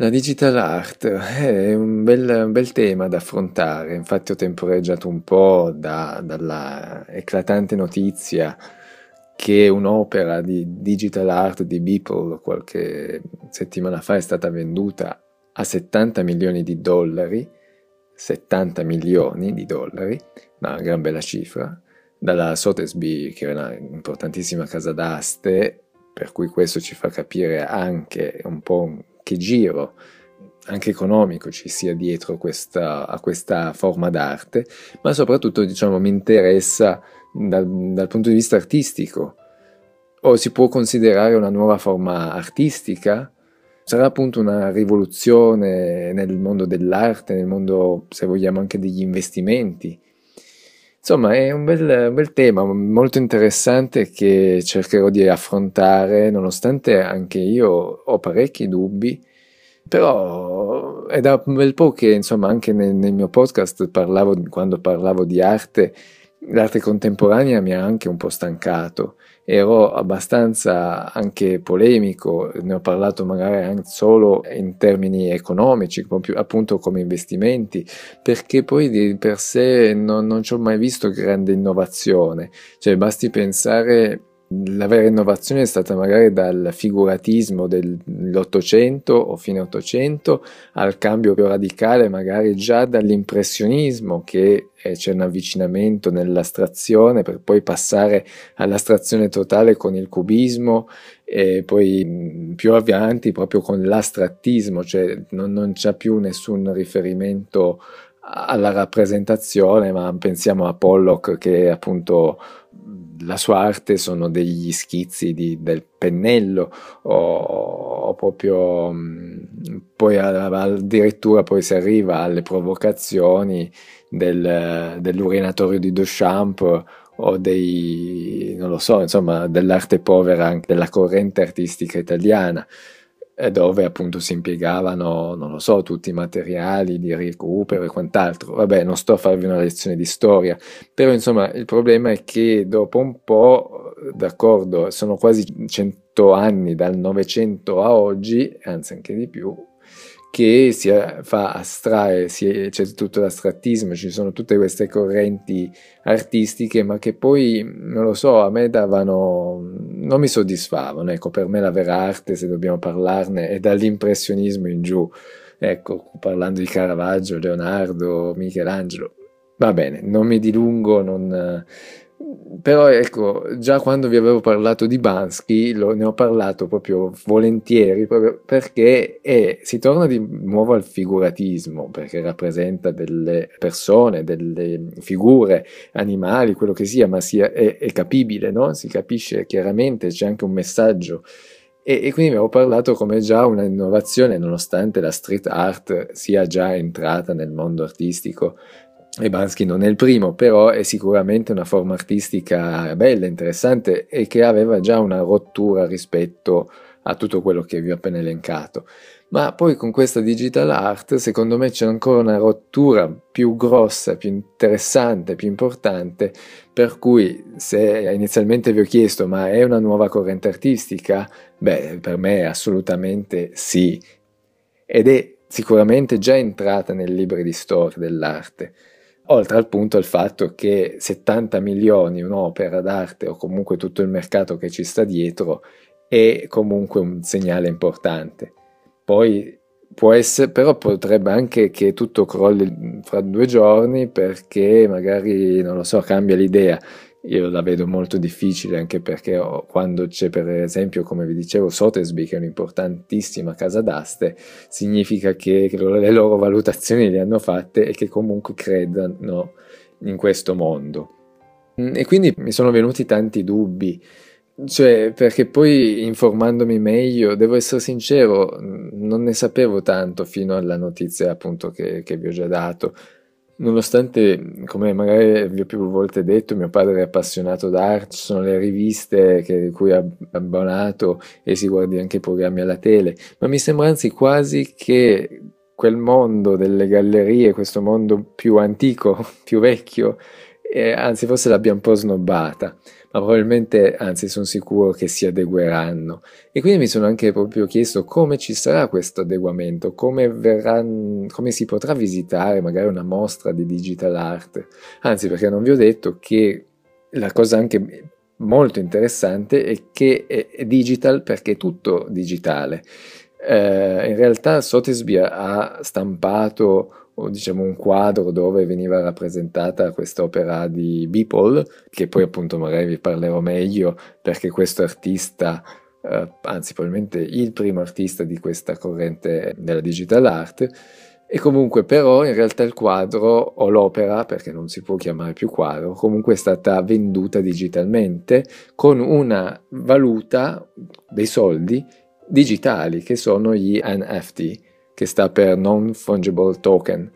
La digital art è un bel, un bel, tema da affrontare, infatti ho temporeggiato un po' da, dalla eclatante notizia che un'opera di digital art di Beeple qualche settimana fa è stata venduta a 70 milioni di dollari, 70 milioni di dollari, una gran bella cifra, dalla Sotheby's, che è una importantissima casa d'aste, per cui questo ci fa capire anche un po' che giro anche economico ci sia dietro questa, a questa forma d'arte, ma soprattutto diciamo, mi interessa dal, dal punto di vista artistico. O si può considerare una nuova forma artistica? Sarà appunto una rivoluzione nel mondo dell'arte, nel mondo, se vogliamo, anche degli investimenti. Insomma, è un bel, un bel, tema molto interessante che cercherò di affrontare, nonostante anche io ho parecchi dubbi, però è da un bel po' che, insomma, anche nel, nel mio podcast parlavo, quando parlavo di arte, l'arte contemporanea mi ha anche un po' stancato. Ero abbastanza anche polemico, ne ho parlato magari anche solo in termini economici, appunto come investimenti, perché poi di per sé non, non ci ho mai visto grande innovazione, cioè basti pensare la vera innovazione è stata magari dal figuratismo dell'Ottocento o fine Ottocento al cambio più radicale magari già dall'impressionismo che c'è un avvicinamento nell'astrazione per poi passare all'astrazione totale con il cubismo e poi più avanti proprio con l'astrattismo, cioè non, non c'è più nessun riferimento alla rappresentazione, ma pensiamo a Pollock che appunto la sua arte sono degli schizzi di, del pennello o, o proprio poi addirittura poi si arriva alle provocazioni del, dell'urinatorio di Duchamp o dei, non lo so, insomma, dell'arte povera anche della corrente artistica italiana dove appunto si impiegavano, non lo so, tutti i materiali di recupero e quant'altro. Vabbè, non sto a farvi una lezione di storia, però insomma il problema è che dopo un po', d'accordo, sono quasi 100 anni dal Novecento a oggi, anzi anche di più, che si fa astrae, c'è tutto l'astrattismo, ci sono tutte queste correnti artistiche, ma che poi, non lo so, a me davano, non mi soddisfavano, ecco, per me la vera arte, se dobbiamo parlarne, è dall'impressionismo in giù, ecco, parlando di Caravaggio, Leonardo, Michelangelo, va bene, non mi dilungo, non però ecco, già quando vi avevo parlato di Bansky, lo, ne ho parlato proprio volentieri, proprio perché è, si torna di nuovo al figuratismo, perché rappresenta delle persone, delle figure, animali, quello che sia, ma sia, è, è capibile, no? si capisce chiaramente, c'è anche un messaggio. E, e quindi avevo parlato come già una innovazione, nonostante la street art sia già entrata nel mondo artistico e Bansky non è il primo, però è sicuramente una forma artistica bella, interessante e che aveva già una rottura rispetto a tutto quello che vi ho appena elencato. Ma poi con questa digital art, secondo me c'è ancora una rottura più grossa, più interessante, più importante, per cui se inizialmente vi ho chiesto ma è una nuova corrente artistica, beh, per me assolutamente sì. Ed è sicuramente già entrata nei libri di storia dell'arte oltre al punto il fatto che 70 milioni un'opera d'arte o comunque tutto il mercato che ci sta dietro è comunque un segnale importante. Poi può essere, però potrebbe anche che tutto crolli fra due giorni perché magari, non lo so, cambia l'idea io la vedo molto difficile anche perché quando c'è per esempio come vi dicevo Sotheby che è un'importantissima casa d'aste significa che, le loro valutazioni le hanno fatte e che comunque credano in questo mondo. E quindi mi sono venuti tanti dubbi. Cioè perché poi informandomi meglio devo essere sincero non ne sapevo tanto fino alla notizia appunto che, che vi ho già dato Nonostante, come magari vi ho più volte detto, mio padre è appassionato d'arte, ci sono le riviste che, cui è abbonato e si guardi anche i programmi alla tele, ma mi sembra anzi quasi che quel mondo delle gallerie, questo mondo più antico, più vecchio, e anzi forse l'abbiamo un po' snobbata, ma probabilmente, anzi sono sicuro che si adegueranno. E quindi mi sono anche proprio chiesto come ci sarà questo adeguamento, come, verrà, come si potrà visitare magari una mostra di digital art. Anzi, perché non vi ho detto che la cosa anche molto interessante è che è digital perché è tutto digitale. Eh, in realtà Sotheby ha stampato diciamo un quadro dove veniva rappresentata quest'opera di Beeple, che poi appunto magari vi parlerò meglio perché questo artista, eh, anzi probabilmente il primo artista di questa corrente della digital art, e comunque però in realtà il quadro o l'opera, perché non si può chiamare più quadro, comunque è stata venduta digitalmente con una valuta dei soldi digitali che sono gli NFT, che sta per Non Fungible Token.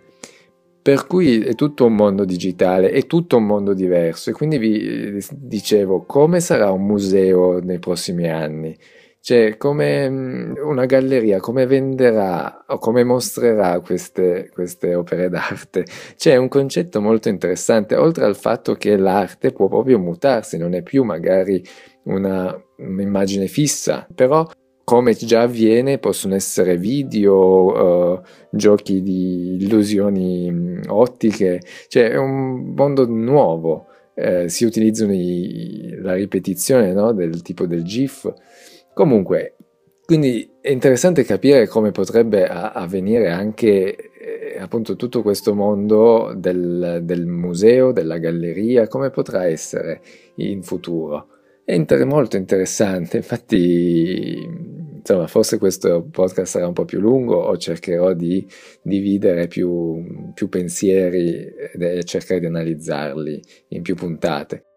Per cui è tutto un mondo digitale, è tutto un mondo diverso e quindi vi dicevo come sarà un museo nei prossimi anni. Cioè, come mm, una galleria, come venderà o come mostrerà queste, queste opere d'arte? C'è un concetto molto interessante, oltre al fatto che l'arte può proprio mutarsi, non è più magari una, un'immagine fissa, però come già avviene possono essere video, uh, giochi di illusioni mm, ottiche, cioè è un mondo nuovo, eh, si utilizzano i, la ripetizione no, del tipo del GIF. Comunque, quindi è interessante capire come potrebbe avvenire anche eh, appunto tutto questo mondo del, del, museo, della galleria, come potrà essere in futuro. È inter- molto interessante, infatti insomma forse questo podcast sarà un po' più lungo o cercherò di dividere più, più pensieri e cercare di analizzarli in più puntate.